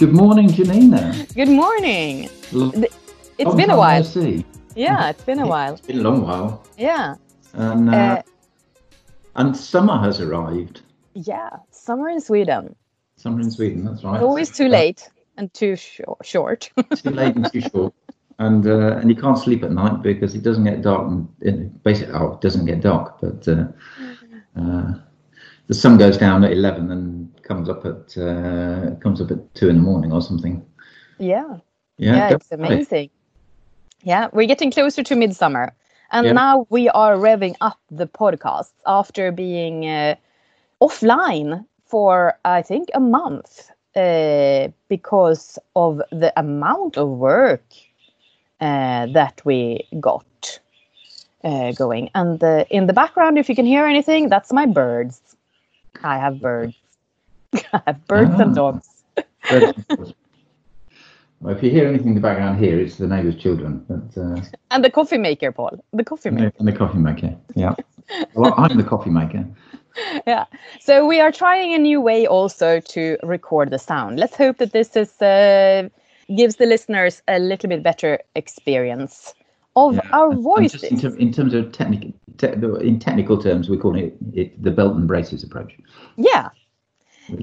Good morning, Janina. Good morning. L- It's long been a while. see. Yeah, it's been a while. It's been a long while. Yeah. And, uh, Uh, and summer has arrived. yeah. Summer in Sweden. Summer in Sweden, that's right. It's always too late and too shor- short. too late and too short. And uh, and you can't sleep at night because it doesn't get dark. And it, basically, oh, it doesn't get dark, but uh, uh, the sun goes down at eleven and comes up at uh, comes up at two in the morning or something. yeah. Yeah, Yeah, it's amazing. Yeah, we're getting closer to midsummer. And Yeah. now we are revving up the podcast after being uh, offline for, I think, a month uh, because of the amount of work uh, that we got uh, going. And uh, in the background, if you can hear anything, that's my birds. I have birds. I have birds and Ah. dogs. Well, if you hear anything in the background here, it's the neighbour's children. But, uh, And the coffee maker, Paul. The coffee maker. and the coffee maker. Yeah. well, I'm the coffee maker. yeah so we are trying a new way also to record the sound let's hope that this is uh, gives the listeners a little bit better experience of Yeah, our voices in, ter- in terms of technical, te- in technical terms, we call it, it the belt and braces approach. yeah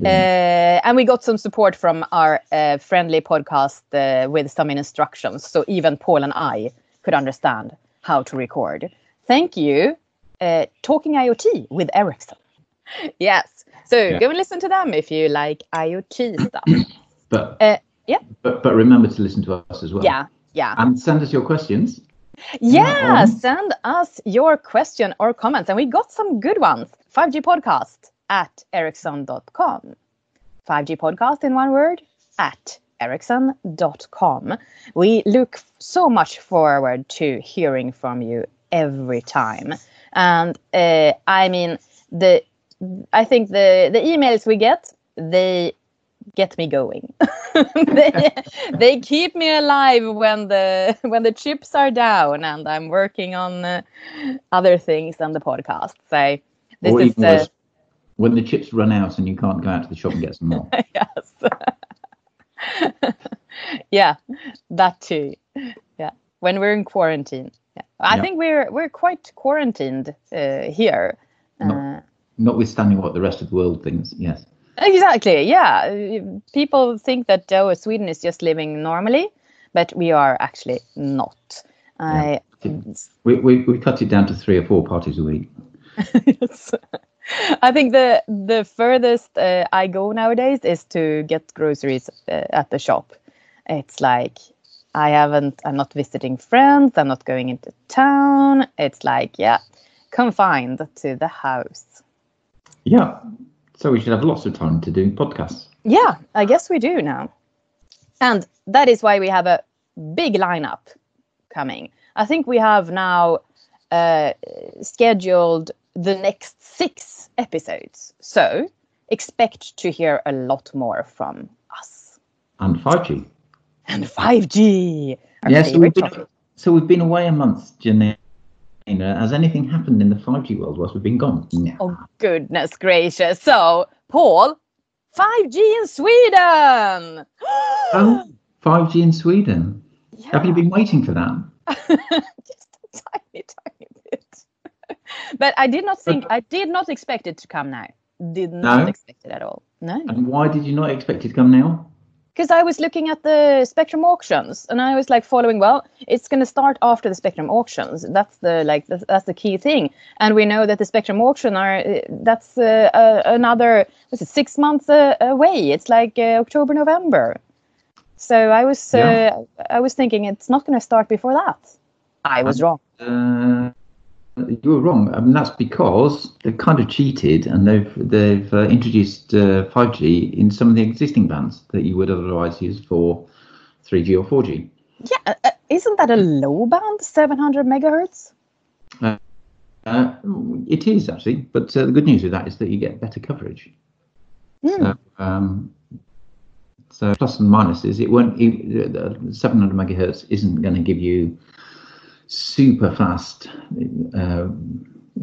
uh, and we got some support from our uh, friendly podcast uh, with some instructions so even paul and i could understand how to record thank you uh, talking iot with ericsson yes so Yeah. go and listen to them if you like iot stuff but Uh, yeah. but but remember to listen to us as well. yeah yeah And send us your questions. Yeah, send us your question or comments. And we got some good ones. 5G podcast at ericsson.com. 5G podcast in one word at ericsson.com. We look so much forward to hearing from you every time. And uh, I mean, the I think the, the emails we get, they get me going. they, they keep me alive when the when the chips are down and I'm working on uh, other things than the podcast. So this or is worse, when the chips run out and you can't go out to the shop and get some more. yes. yeah, that too. Yeah, when we're in quarantine. Yeah, I Yeah. think we're we're quite quarantined uh, here. No. Uh, Notwithstanding what the rest of the world thinks. Yes. Exactly. Yeah. People think that oh, Sweden is just living normally, but we are actually not. I, We, we, we cut it down to three or four parties a week. Yes. I think the the furthest uh, I go nowadays is to get groceries uh, at the shop. It's like I haven't. I'm not visiting friends. I'm not going into town. It's like yeah, confined to the house. Yeah. So we should have lots of time to do podcasts. Yeah, I guess we do now. And that is why we have a big lineup coming. I think we have now uh, scheduled the next six episodes. So expect to hear a lot more from us. And 5G. And 5G! Our Yeah, so we've, been, so we've been away a month, Janina. Has anything happened in the 5G world whilst we've been gone? No. Oh, goodness gracious. So, Paul, 5G in Sweden! Oh, 5G in Sweden. Have you been waiting for that? just a tiny, tiny bit. but I did not think, I did not expect it to come now. Did not No? expect it at all. No. And why did you not expect it to come now? Because I was looking at the Spectrum auctions and I was like following, well, it's going to start after the Spectrum auctions. That's the like that's, that's the key thing. And we know that the Spectrum auction are uh, that's uh, uh, another what's it, six months uh, away. It's like uh, October, November. So I was uh, Yeah. I was thinking it's not going to start before that. I was wrong. Uh, you were wrong. I mean, that's because they've kind of cheated and they've they've uh, introduced uh, 5G in some of the existing bands that you would otherwise use for 3G or 4G. Yeah, uh, uh, isn't that a low band, 700 megahertz? Uh, it is actually, but uh, the good news with that is that you get better coverage. Hmm. So, um, so plus and minus is it won't. It, uh, 700 megahertz isn't going to give you super fast uh,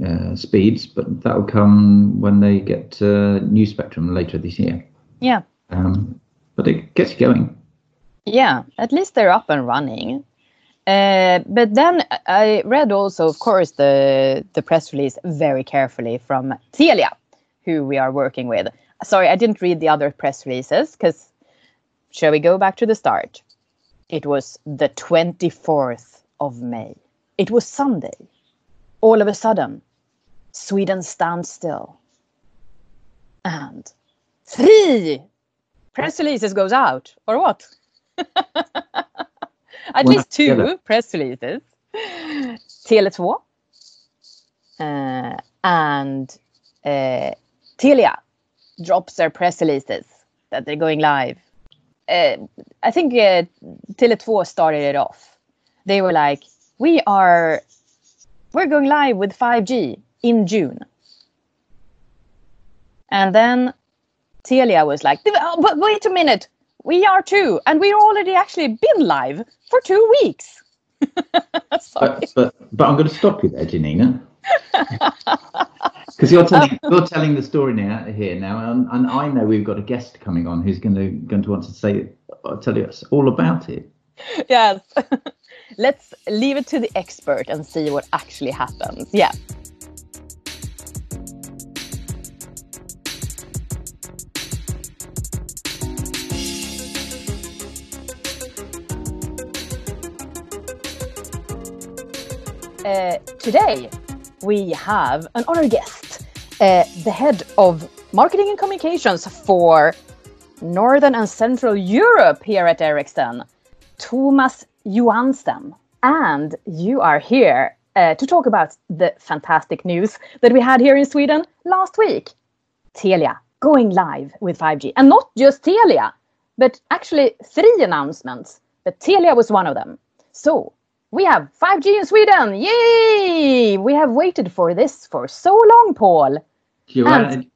uh, speeds, but that will come when they get uh, new spectrum later this year. Yeah. Um, but it gets going. Yeah, at least they're up and running. Uh, but then I read also, of course, the the press release very carefully from Telia, who we are working with. Sorry, I didn't read the other press releases because shall we go back to the start? It was the 24th of May. It was Sunday. All of a sudden, Sweden stands still. And three press releases goes out, or what? At least two press releases. Tele2 uh, and uh, Telia drops their press releases that they're going live. Uh, I think uh, Tele2 started it off. They were like, "We are, we're going live with 5G in June," and then Telia was like, "Oh, "But wait a minute, we are too, and we're already actually been live for two weeks." But but but I'm going to stop you there, Janina. Because you're telling you're telling the story now here now, and, and I know we've got a guest coming on who's going to going to want to say uh, tell us all about it. yes. Let's leave it to the expert and see what actually happens. Yeah. Uh, today, we have an honor guest, uh, the head of marketing and communications for Northern and Central Europe here at Ericsson, Thomas Johansson. And you are here uh, to talk about the fantastic news that we had here in Sweden last week. Telia going live with 5G. And not just Telia, but actually three announcements. But Telia was one of them. So we have 5G in Sweden. Yay! We have waited for this for so long, Paul. Joanna, And-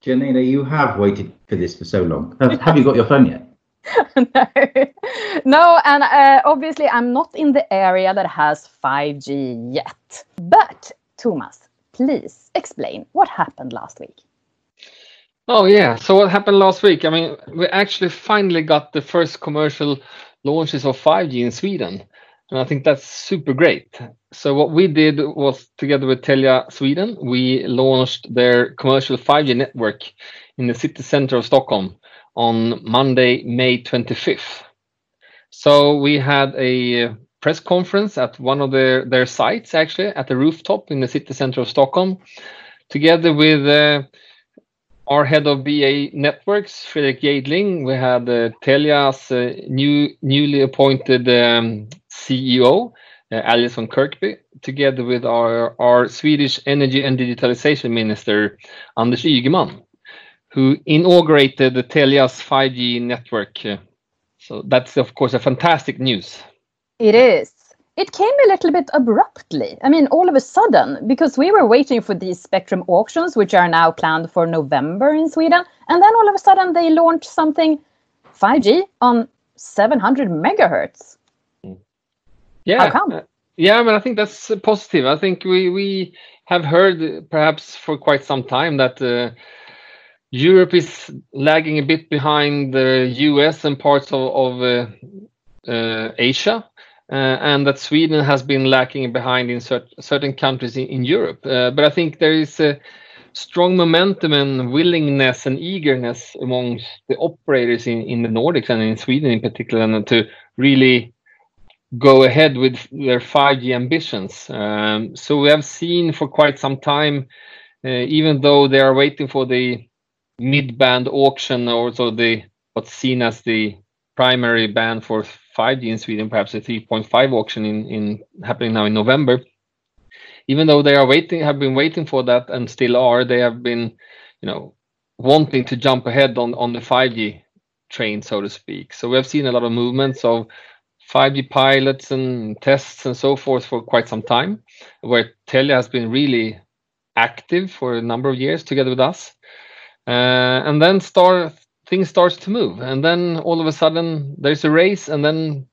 Janina, you have waited for this for so long. Have, have you got your phone yet? No, no, and uh, obviously I'm not in the area that has 5G yet. But Thomas, please explain what happened last week. Oh yeah. So what happened last week? I mean, we actually finally got the first commercial launches of 5G in Sweden, and I think that's super great. So what we did was together with Telia Sweden, we launched their commercial 5G network in the city center of Stockholm on Monday, May 25th. So we had a uh, press conference at one of their, their sites, actually, at the rooftop in the city center of Stockholm, together with uh, our head of BA Networks, Fredrik Jejdling. We had uh, Telia's uh, new, newly appointed um, CEO, uh, Alison Kirkby, together with our, our Swedish Energy and Digitalization Minister, Anders Ygeman, who inaugurated the Telia's 5G network. So that's, of course, a fantastic news. It is. It came a little bit abruptly. I mean, all of a sudden, because we were waiting for these spectrum auctions, which are now planned for November in Sweden. And then all of a sudden, they launched something 5G on 700 megahertz. Yeah. How come? uh, Yeah, but I think that's positive. I think we we have heard perhaps for quite some time that uh, Europe is lagging a bit behind the US and parts of, of uh, uh, Asia, uh, and that Sweden has been lacking behind in cer- certain countries in, in Europe. Uh, but I think there is a strong momentum and willingness and eagerness amongst the operators in, in the Nordics and in Sweden in particular and to really go ahead with their 5G ambitions. Um, so we have seen for quite some time, uh, even though they are waiting for the mid-band auction or so the what's seen as the primary band for 5G in Sweden, perhaps a 3.5 auction in, in happening now in November. Even though they are waiting, have been waiting for that and still are, they have been, you know, wanting to jump ahead on on the 5G train, so to speak. So we have seen a lot of movements of 5G pilots and tests and so forth for quite some time, where Telia has been really active for a number of years together with us. Uh, and then start things starts to move, and then all of a sudden there's a race, and then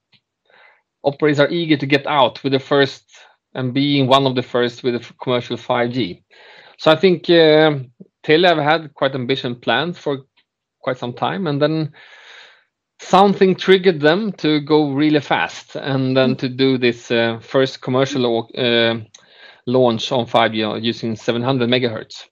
operators are eager to get out with the first and being one of the first with the commercial 5G. So I think uh, have had quite ambitious plans for quite some time, and then something triggered them to go really fast and then to do this uh, first commercial uh, launch on 5G using 700 megahertz.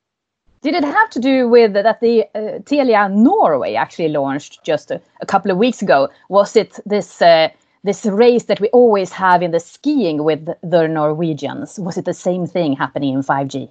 Did it have to do with that the uh, Telia Norway actually launched just a, a, couple of weeks ago? Was it this uh, this race that we always have in the skiing with the Norwegians? Was it the same thing happening in 5G?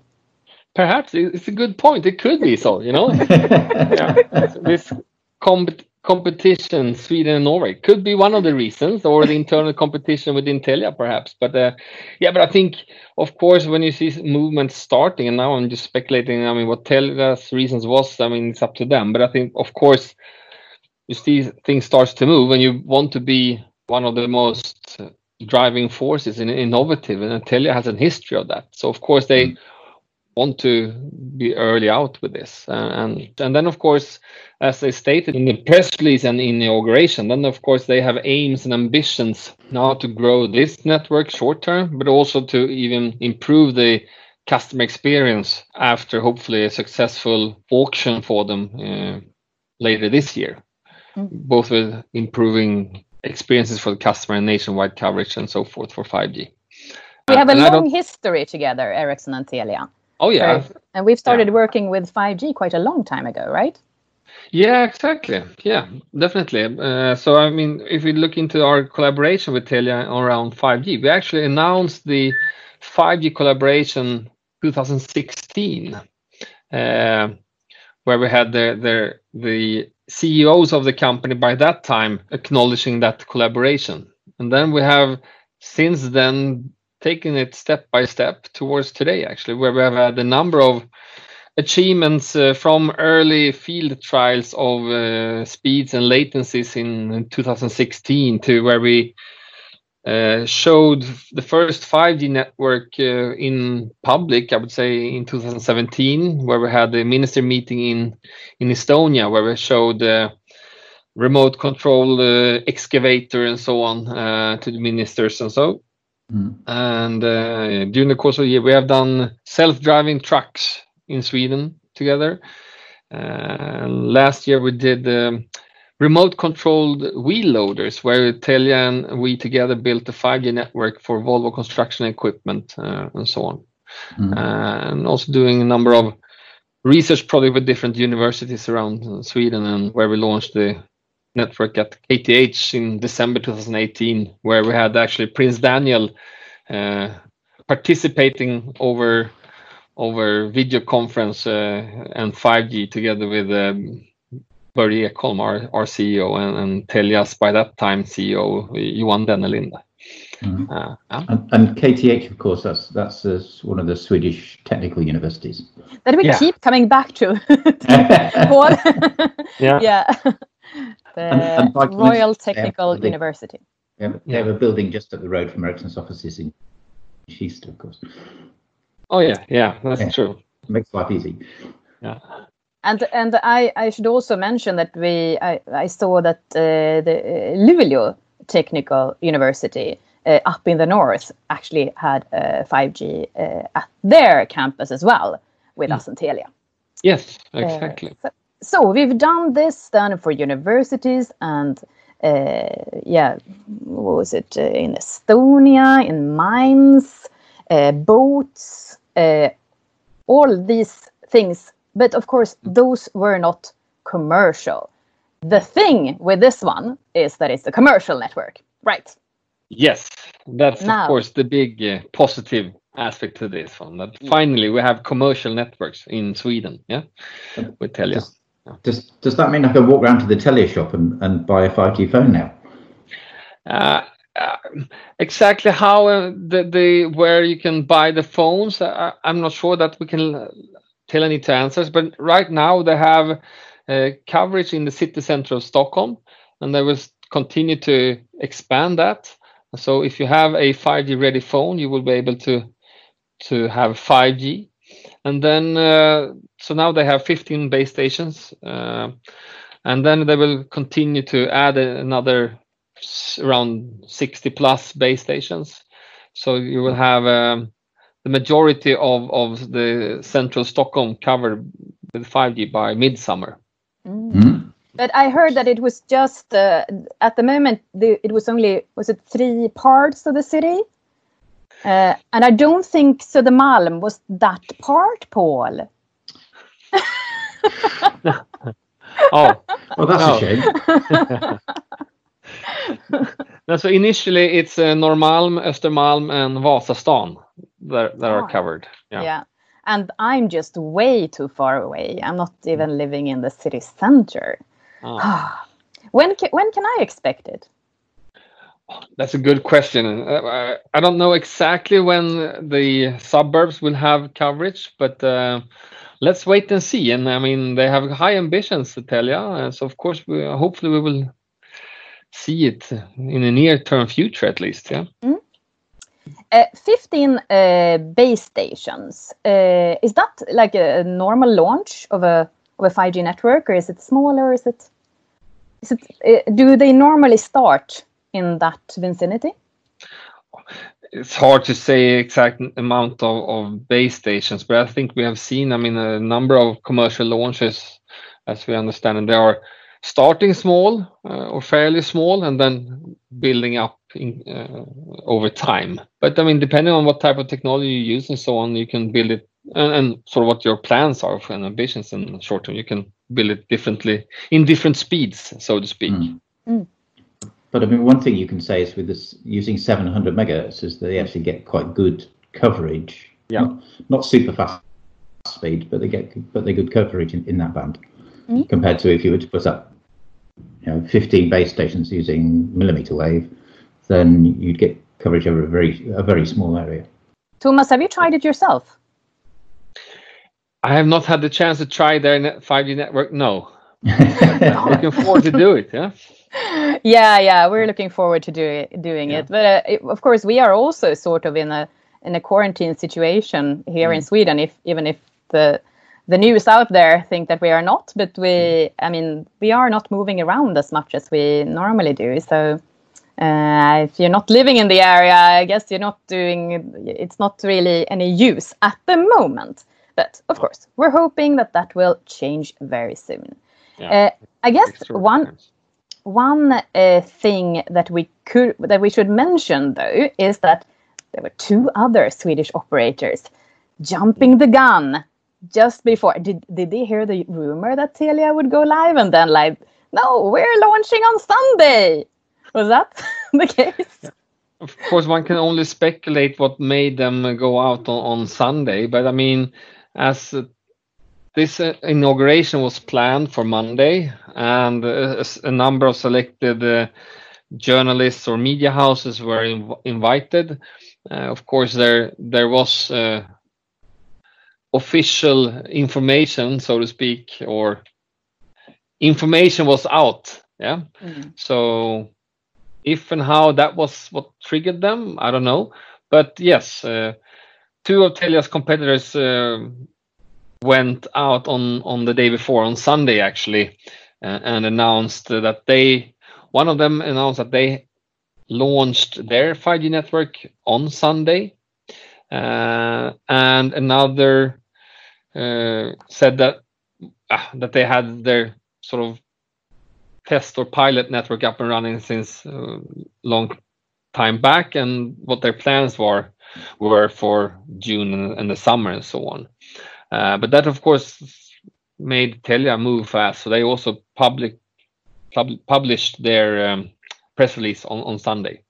Perhaps it's a good point. It could be so, you know. yeah. This comp competition, Sweden and Norway, could be one of the reasons, or the internal competition within Telia, perhaps. But uh, yeah, but I think, of course, when you see movements starting, and now I'm just speculating. I mean, what Telia's reasons was, I mean, it's up to them. But I think, of course, you see things starts to move, and you want to be one of the most driving forces in innovative, and Telia has a history of that. So of course they. Mm want to be early out with this. Uh, and and then of course, as they stated in the press release and in the inauguration, then of course they have aims and ambitions now to grow this network short term, but also to even improve the customer experience after hopefully a successful auction for them uh, later this year, mm. both with improving experiences for the customer and nationwide coverage and so forth for 5G. We have a long history together, Ericsson and Telia. Oh yeah. Right? And we've started yeah. working with 5G quite a long time ago, right? Yeah, exactly. Yeah, definitely. Uh, so, I mean, if we look into our collaboration with Telia around 5G, we actually announced the 5G collaboration 2016, uh, where we had the, the the CEOs of the company by that time acknowledging that collaboration, and then we have since then taken it step by step towards today, actually, where we have had a number of achievements uh, from early field trials of uh, speeds and latencies in 2016 to where we uh, showed the first 5G network uh, in public, I would say in 2017, where we had a minister meeting in, in Estonia, where we showed uh, remote control uh, excavator and so on to the ministers and so Mm. And uh, during the course of the year, we have done self-driving trucks in Sweden together. Last year, we did remote-controlled wheel loaders, where Telia and we together built a 5G network for Volvo construction equipment uh, and so on. Mm. and also doing a number of research projects with different universities around Sweden, and where we launched the network at KTH in December 2018, where we had actually Prince Daniel uh, participating over over video conference uh, and 5G together with um, Börje Ekholm, our, our CEO, and, and Telia's by that time CEO Johan Dennelind. Mm-hmm. Uh, yeah. and, and, KTH, of course, that's that's uh, one of the Swedish technical universities that we yeah. keep coming back to. yeah. yeah the and, and Royal Technical they, University. Yeah, they have a building just up the road from Ericsson's offices in Kista, of course. Oh yeah, yeah, that's yeah. true. It makes life easy. Yeah. And and I, I should also mention that we I, I saw that uh, the uh, Luleå Technical University uh, up in the north actually had 5G uh, at their campus as well with mm. us and Telia. Yes, exactly. So, so we've done this then for universities and uh, yeah, what was it uh, in Estonia, in mines, uh, boats, uh, all these things. But of course, those were not commercial. The thing with this one is that it's a commercial network, right? Yes, that's now, of course the big uh, positive aspect to this one. That finally we have commercial networks in Sweden, yeah, with Telia. Just does does that mean I can walk around to the Telia shop and, and buy a 5G phone now? Uh, uh, exactly how uh, the, the where you can buy the phones, uh, I'm not sure that we can tell any answers. But right now they have uh, coverage in the city center of Stockholm, and they will continue to expand that. So if you have a 5G ready phone, you will be able to to have 5G and then uh, so now they have 15 base stations uh, and then they will continue to add another around 60 plus base stations so you will have um, the majority of, of the central stockholm covered with 5g by midsummer mm. But I heard that it was just uh, at the moment the, it was only was it three parts of the city, uh, and I don't think so. The Södermalm was that part, Paul. oh, Well, that's No. a shame. no, so initially it's uh, Norrmalm, Östermalm, and Vasastan that, that Oh. are covered. Yeah. Yeah. And I'm just way too far away. I'm not even living in the city center. Ah, when ca- when can I expect it? that's a good question. Uh, I- I don't know exactly when the suburbs will have coverage, but uh, let's wait and see. And I mean, they have high ambitions, Telia, uh, so of course, we, hopefully, we will see it in the near-term future, at least. Yeah. Uh, 15 uh, base stations. Uh, is that like a normal launch of a of a 5G network, or is it smaller? Is it? Is it? Uh, do they normally start in that vicinity? it's hard to say exact amount of, of base stations, but I think we have seen, I mean, a number of commercial launches, as we understand, and there are starting small uh, or fairly small, and then building up in, uh, over time. But I mean, depending on what type of technology you use and so on, you can build it, and, and sort of what your plans are for and ambitions in the short term, you can build it differently in different speeds, so to speak. Mm. Mm. But I mean, one thing you can say is with this using 700 megahertz is they actually get quite good coverage. Yeah. Not, not super fast speed, but they get but they good coverage in, in that band Mm. compared to if you were to put up, you know, 15 base stations using millimeter wave, then you'd get coverage over a very a very small area. Thomas, have you tried it yourself? I have not had the chance to try their net 5G network. No, looking forward to do it. Yeah. yeah, yeah, we're looking forward to do it, doing Yeah. it. But uh, it, of course, we are also sort of in a in a quarantine situation here in Sweden. If even if the the news out there think that we are not, but we, I mean, we are not moving around as much as we normally do. So. Uh, if you're not living in the area, I guess you're not doing. It's not really any use at the moment. But of course, we're hoping that that will change very soon. Yeah. Uh, I guess one one uh, thing that we could that we should mention though is that there were two other Swedish operators jumping the gun just before. Did did they hear the rumor that Telia would go live and then like, no, we're launching on Sunday? Was that the case? Of course, one can only speculate what made them go out on, on Sunday. But I mean, as uh, this uh, inauguration was planned for Monday, and uh, a, number of selected uh, journalists or media houses were inv- invited. Of course, there there was official information, so to speak, or information was out. Yeah. So if and how that was what triggered them, I don't know. But yes, uh, two of Telia's competitors uh, went out on on the day before, on Sunday actually, uh, and announced that they, one of them announced that they launched their 5G network on Sunday, uh, and another said that ah, that they had their sort of test or pilot network up and running since uh, long time back and what their plans were were for June and, and the summer and so on. Uh, but that of course made Telia move fast. So they also public pub, published their um, press release on, on Sunday.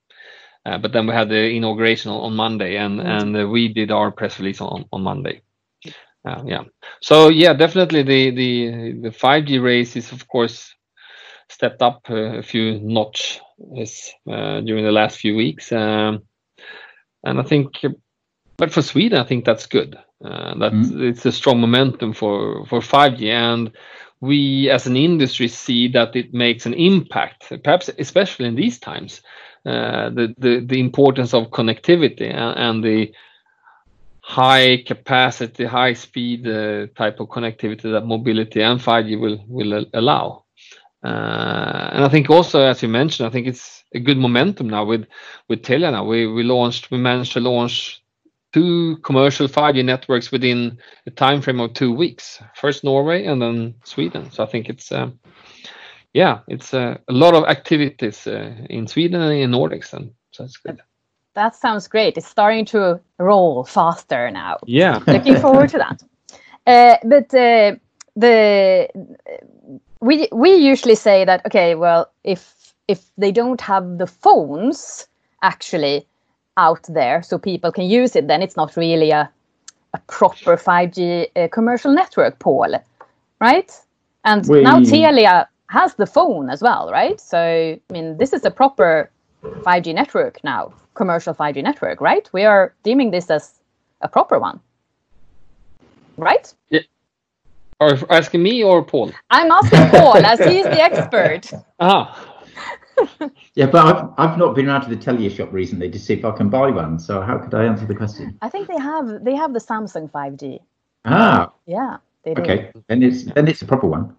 Uh, but then we had the inauguration on, on Monday and, Mm. and uh, we did our press release on, on Monday. Yeah. So yeah, definitely the, the, the 5G race is of course stepped up uh, a few notches uh, during the last few weeks. Um, and I think, but for Sweden, I think that's good. Uh, that Mm. it's a strong momentum for, for 5G. And we as an industry see that it makes an impact, perhaps especially in these times, uh, the, the, the importance of connectivity and, and the high capacity, high speed uh, type of connectivity that mobility and 5G will, will allow. Uh, and I think also, as you mentioned, I think it's a good momentum now with with Telia. Now we we launched, we managed to launch two commercial 5G networks within a time frame of two weeks. First Norway and then Sweden. So I think it's um, yeah, it's uh, a lot of activities uh, in Sweden and in Nordics, and so it's good. That sounds great. It's starting to roll faster now. Yeah, Looking forward to that. Uh, but uh, the we we usually say that okay, well, if if they don't have the phones actually out there so people can use it, then it's not really a a proper 5G uh, commercial network, Paul, right? And We- now Telia has the phone as well, right? So I mean, this is a proper 5G network now, commercial 5G network, right? We are deeming this as a proper one, right? Yeah. or asking me or Paul? I'm asking Paul as he's the expert. Ah, Yeah, but I've, I've not been around to the Telia shop recently to see if I can buy one. So how could I answer the question? I think they have they have the Samsung 5G. Ah, Yeah, they do. okay. Then it's then it's a proper one.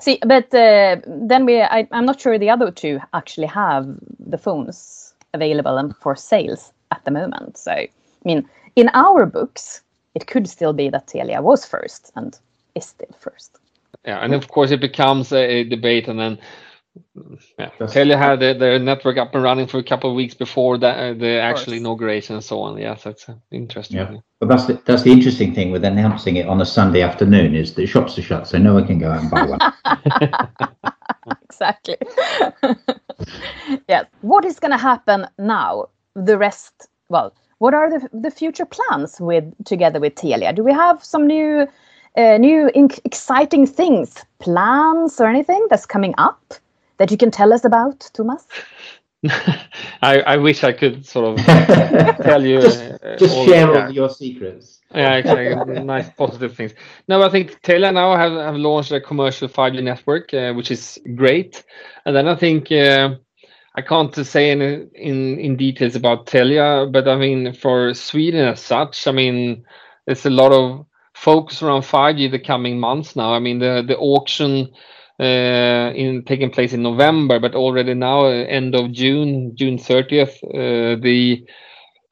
See, but uh, then we I, I'm not sure the other two actually have the phones available and for sales at the moment. So I mean, in our books, it could still be that Telia was first and is still first. yeah, and of course it becomes a, a debate, and then yeah, That's- Telia had their, their network up and running for a couple of weeks before that, uh, the actual course. inauguration and so on. Yeah, so it's uh, interesting. Yeah. But that's the, that's the interesting thing with announcing it on a Sunday afternoon is that shops are shut, so no one can go out and buy one. exactly. yes. What is going to happen now? The rest. Well, what are the the future plans with together with Telia? Do we have some new, uh, new in- exciting things, plans or anything that's coming up that you can tell us about, Thomas? I, I wish I could sort of tell you. just uh, just all- share all your secrets. Yeah, exactly. nice positive things. No, I think Telia now have, have launched a commercial 5G network, uh, which is great. And then I think uh, I can't say any in in details about Telia, but I mean for Sweden as such, I mean there's a lot of focus around 5G the coming months now. I mean the the auction uh, in taking place in November, but already now uh, end of June, June 30th, uh, the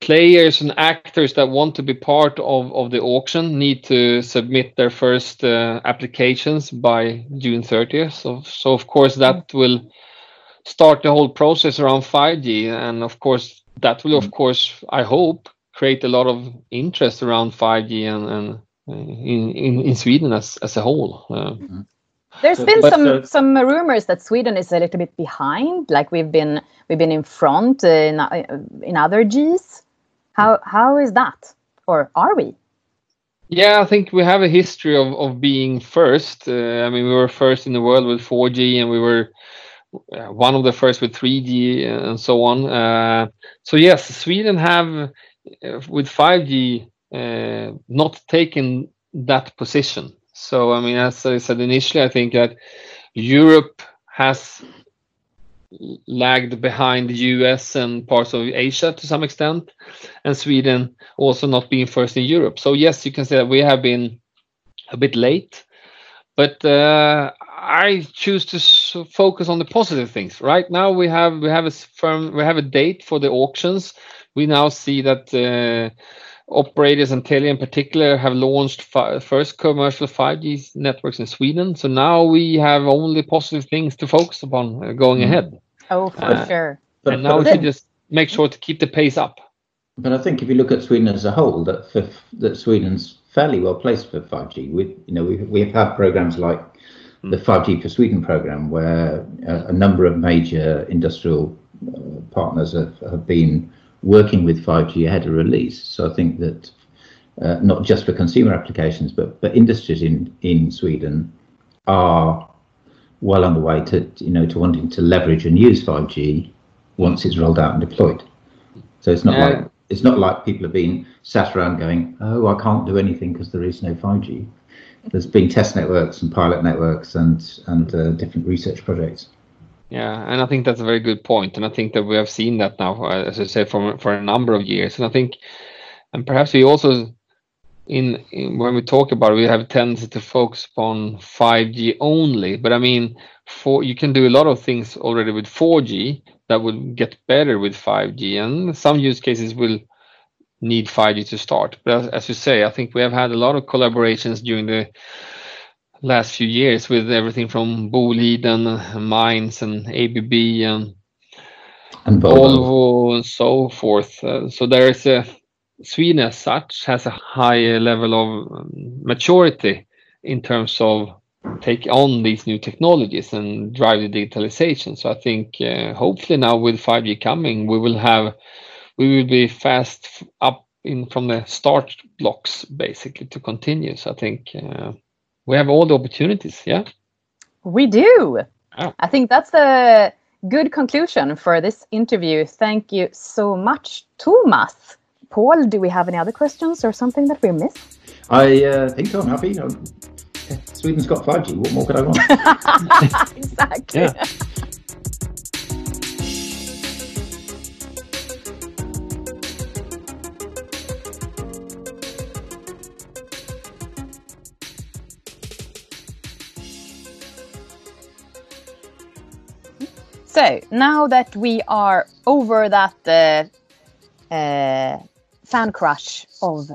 players and actors that want to be part of, of the auction need to submit their first uh, applications by June 30th. So, so of course that will start the whole process around 5G, and of course that will, of course, I hope, create a lot of interest around 5G and, and uh, in, in in Sweden as as a whole. Uh, There's been but, some uh, some rumors that Sweden is a little bit behind, like we've been we've been in front uh, in uh, in other Gs. How how is that, or are we? Yeah, I think we have a history of, of being first. Uh, I mean, we were first in the world with 4G, and we were uh, one of the first with 3G and so on. Uh, so yes, Sweden have with 5G uh, not taken that position. So I mean, as I said initially, I think that Europe has lagged behind the US and parts of Asia to some extent, and Sweden also not being first in Europe. So yes, you can say that we have been a bit late, but uh, I choose to focus on the positive things. Right now, we have we have a firm we have a date for the auctions. We now see that. Uh, Operators and Telia in particular have launched fi- first commercial 5G networks in Sweden. So now we have only positive things to focus upon uh, going Mhm. ahead. Oh, for Uh, sure. But, and now but, we should just make sure to keep the pace up. but I think if you look at Sweden as a whole, that for, that Sweden's fairly well placed for 5G. We you know we we've had programs like the 5G for Sweden program, where a, a number of major industrial uh, partners have, have been working with 5G ahead of release. So I think that uh, not just for consumer applications, but but industries in in Sweden are well on the way to you know to wanting to leverage and use 5G once it's rolled out and deployed. So it's not Yeah. like it's not like people have been sat around going, "Oh, I can't do anything because there is no 5G." There's been test networks and pilot networks and and uh, different research projects. Yeah, and I think that's a very good point, and I think that we have seen that now, uh, as I said, for for a number of years. And I think, and perhaps we also, in, in when we talk about it, we have a tendency to focus upon 5G only. But I mean, for you can do a lot of things already with 4G that will get better with 5G, and some use cases will need 5G to start. But as, as you say, I think we have had a lot of collaborations during the last few years with everything from Boliden, mines and ABB, and And Volvo, and so forth. Uh, so there is a Sweden as such has a higher level of um, maturity in terms of take on these new technologies and drive the digitalization. So I think uh, hopefully now with 5G coming, we will have we will be fast up in from the start blocks basically to continue. So I think uh, we have all the opportunities. Yeah. We do. Oh. I think that's a good conclusion for this interview. Thank you so much, Thomas. Paul, do we have any other questions or something that we missed? I uh, think I'm happy. Sweden's got 5G. What more could I want? exactly. Yeah. So now that we are over that uh, uh, fan crush of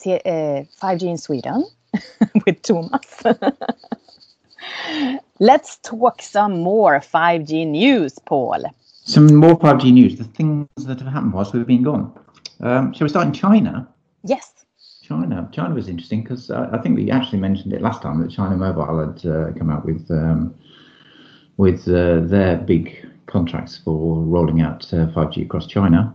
t- uh, 5G in Sweden with Thomas, let's talk some more 5G news, Paul. Some more 5G news. The things that have happened whilst we've been gone. Um, shall we start in China? Yes. China. China was interesting because uh, I think we actually mentioned it last time that China Mobile had uh, come out with um, with uh, their big contracts for rolling out uh, 5G across China.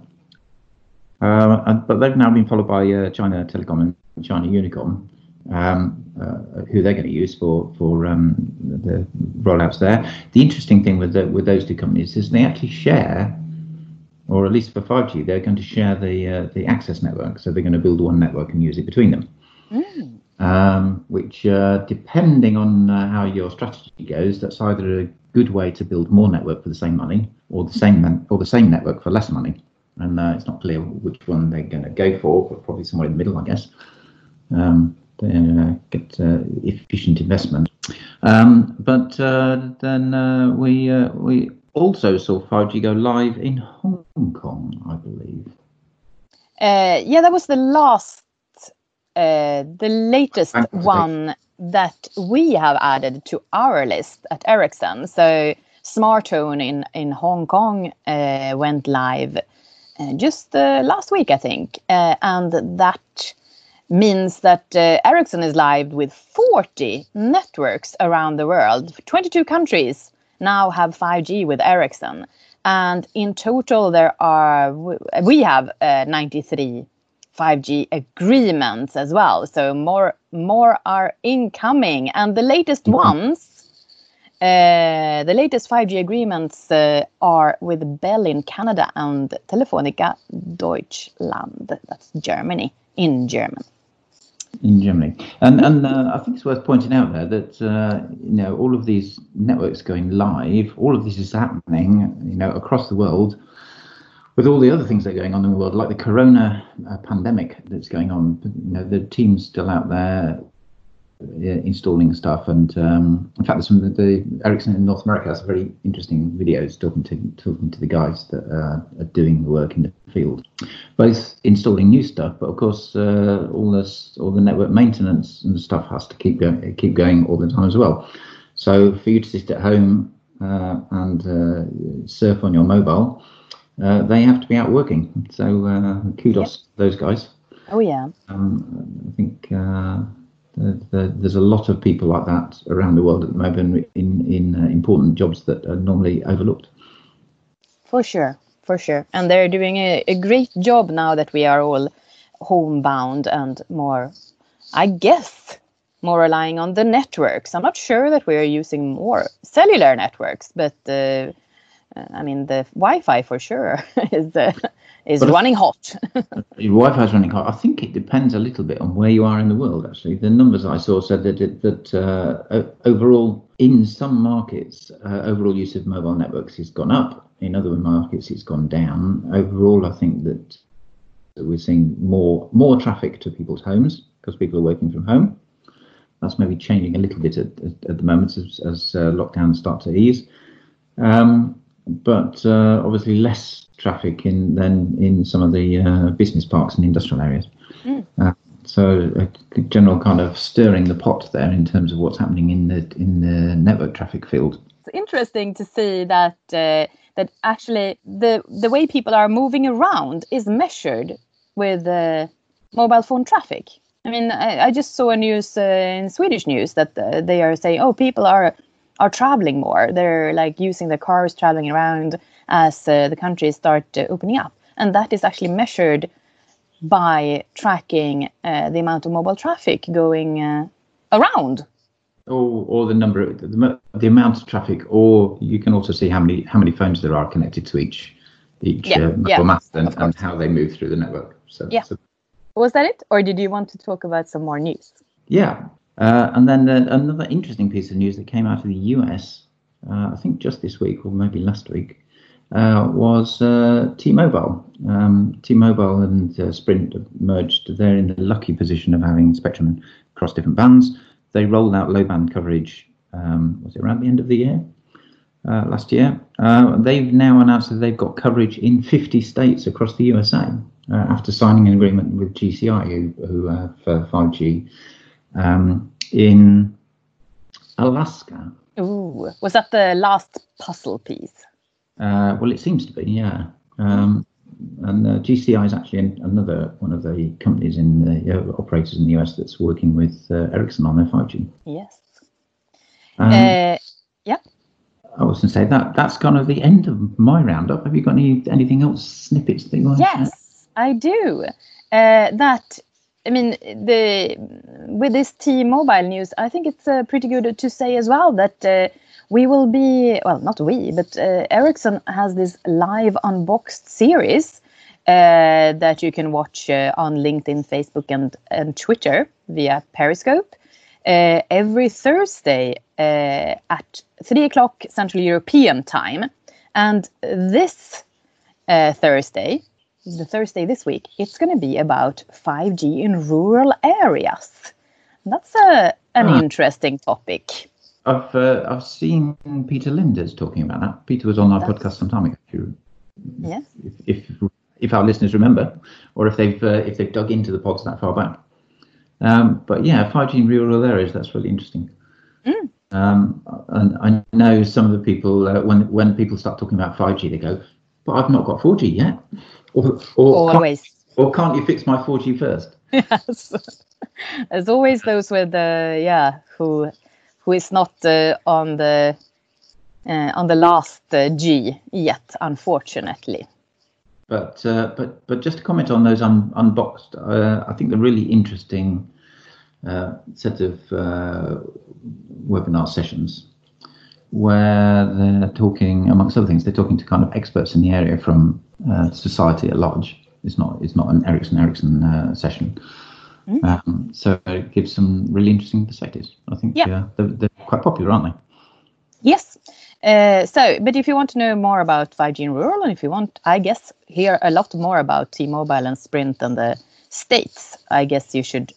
Uh, and, but they've now been followed by uh, China Telecom and China Unicom, um, uh, who they're going to use for for um, the rollouts there. The interesting thing with the, with those two companies is they actually share, or at least for 5G, they're going to share the uh, the access network. So they're going to build one network and use it between them. Um, which, uh, depending on uh, how your strategy goes, that's either a good way to build more network for the same money, or the same man- or the same network for less money. And uh, it's not clear which one they're going to go for, but probably somewhere in the middle, I guess. Um, uh, get uh, efficient investment. Um, but uh, then uh, we uh, we also saw 5G go live in Hong Kong, I believe. Uh, yeah, that was the last, uh, the latest one that we have added to our list at Ericsson. So Smartone in in Hong Kong uh, went live uh, just uh, last week, I think, uh, and that means that uh, Ericsson is live with 40 networks around the world. 22 countries now have 5G with Ericsson. And in total, there are we have uh, 93 5G agreements as well. So more more are incoming, and the latest ones, uh, the latest 5G agreements uh, are with Bell in Canada and Telefonica Deutschland. That's Germany in German. in Germany. And and uh, I think it's worth pointing out there that uh, you know all of these networks going live, all of this is happening, you know, across the world, with all the other things that are going on in the world, like the Corona uh, pandemic that's going on. You know, the team's still out there. Installing stuff, and um, in fact, there's some of the Ericsson in North America has some very interesting videos talking to talking to the guys that uh, are doing the work in the field both installing new stuff, but of course, uh, all this, all the network maintenance and stuff has to keep going, keep going all the time as well. So for you to sit at home uh, and uh, surf on your mobile, uh, they have to be out working. So uh, kudos to those guys. Oh yeah. Um, I think uh, the, the, there's a lot of people like that around the world at the moment in in uh, important jobs that are normally overlooked. For sure, for sure. And they're doing a, a great job now that we are all homebound and more, I guess, more relying on the networks. I'm not sure that we are using more cellular networks, but uh, I mean the Wi-Fi for sure is uh, is But running hot. Wi-Fi is running hot. I think it depends a little bit on where you are in the world. Actually, the numbers I saw said that it, that uh, overall, in some markets, uh, overall use of mobile networks has gone up. In other markets, it's gone down. Overall, I think that we're seeing more more traffic to people's homes because people are working from home. That's maybe changing a little bit at, at, at the moment as, as uh, lockdowns start to ease. Um, but uh, obviously less traffic in than in some of the uh, business parks and industrial areas. Uh, so a general kind of stirring the pot there in terms of what's happening in the in the network traffic field. It's interesting to see that uh, that actually the the way people are moving around is measured with uh, mobile phone traffic. I mean, I, I just saw a news uh, in Swedish news that uh, they are saying, oh, people are are traveling more. They're like using their cars, traveling around as uh, the countries start uh, opening up, and that is actually measured by tracking uh, the amount of mobile traffic going uh, around. Or, or the number, of, the, the amount of traffic, or you can also see how many how many phones there are connected to each each Yeah, uh, yeah, mast and, and how they move through the network. So, Yeah. so Was that it, or did you want to talk about some more news? Yeah, uh, and then uh, another interesting piece of news that came out of the US, uh, I think just this week or maybe last week, uh, was uh, T-Mobile. Um, T-Mobile and uh, Sprint merged. They're in the lucky position of having spectrum across different bands. They rolled out low band coverage. Um, was it around the end of the year? Last year. They've now announced that they've got coverage in 50 states across the USA after signing an agreement with GCI, who, who have uh, 5G um, in Alaska. Ooh, was that the last puzzle piece? Uh, well, it seems to be, yeah. Um, and uh, GCI is actually an, another one of the companies in the uh, operators in the US that's working with uh, Ericsson on their 5G. Yes. Um, Uh, yeah. I was going to say that that's kind of the end of my roundup. Have you got any anything else snippets that you want? Yes, I do. Uh, that I mean, the with this T-Mobile news, I think it's uh, pretty good to say as well that uh, we will be well, not we, but uh, Ericsson has this live unboxed series uh, that you can watch uh, on LinkedIn, Facebook, and and Twitter via Periscope uh, every Thursday at three o'clock Central European time, and this Thursday, the Thursday this week, it's going to be about 5G in rural areas. That's a, an Ah. interesting topic. I've uh, I've seen Peter Linders talking about that. Peter was on our That's- podcast some time ago. If, you, Yes. if, if if our listeners remember, or if they've uh, if they've dug into the pods that far back. Um, but yeah, 5G in rural areas that's really interesting. Mm. Um, and I know some of the people uh, when when people start talking about 5G, they go, "But I've not got 4G yet," or or can't, Always. or can't you fix my 4G first? yes. There's always those with the yeah who who is not uh, on the uh, on the last uh, G yet, unfortunately. But uh, but but just to comment on those un- unboxed, uh, I think the really interesting uh, set of uh, webinar sessions where they're talking, amongst other things, they're talking to kind of experts in the area from uh, society at large. It's not it's not an Ericsson Ericsson uh, session. Mm. Um, so it gives some really interesting perspectives. I think Yeah. uh, they're, they're quite popular, aren't they? Yes. Uh, so, but if you want to know more about 5G in rural, and if you want, I guess, hear a lot more about T-Mobile and Sprint and the states, I guess you should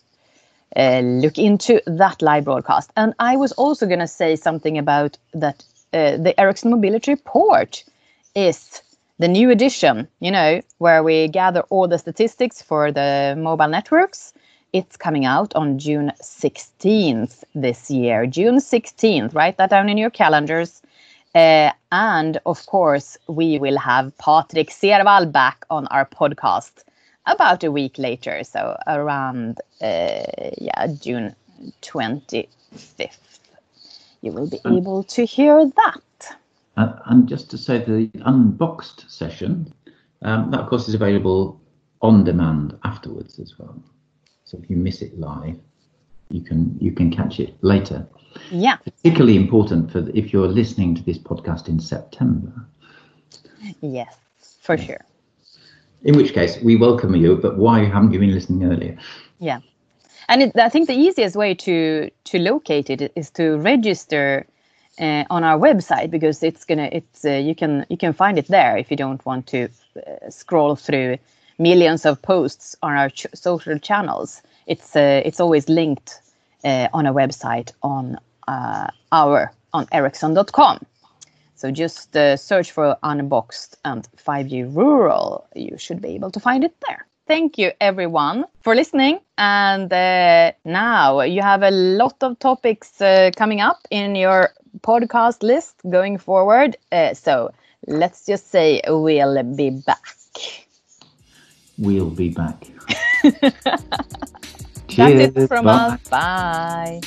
uh, look into that live broadcast. And I was also going to say something about that uh, the Ericsson Mobility Report is the new edition, you know, where we gather all the statistics for the mobile networks. It's coming out on June 16th this year. June 16th, write that down in your calendars. Uh, and of course, we will have Patrik Cerwall back on our podcast about a week later, so around uh, yeah June 25th. You will be able to hear that. Uh, and just to say, the unboxed session, um, that of course is available on demand afterwards as well. So if you miss it live, you can you can catch it later. Yeah, Particularly important for if you're listening to this podcast in September. yes, for sure. In which case, we welcome you. But why haven't you been listening earlier? Yeah, and it, I think the easiest way to to locate it is to register uh, on our website because it's gonna it's uh, you can you can find it there if you don't want to uh, scroll through millions of posts on our ch- social channels. It's uh, it's always linked uh, on a website on uh, our on Ericsson.com. So just search for unboxed and 5G rural. You should be able to find it there. Thank you everyone for listening. And uh, now you have a lot of topics uh, coming up in your podcast list going forward. Uh, so let's just say we'll be back. We'll be back. That's it from Bye. us. Bye.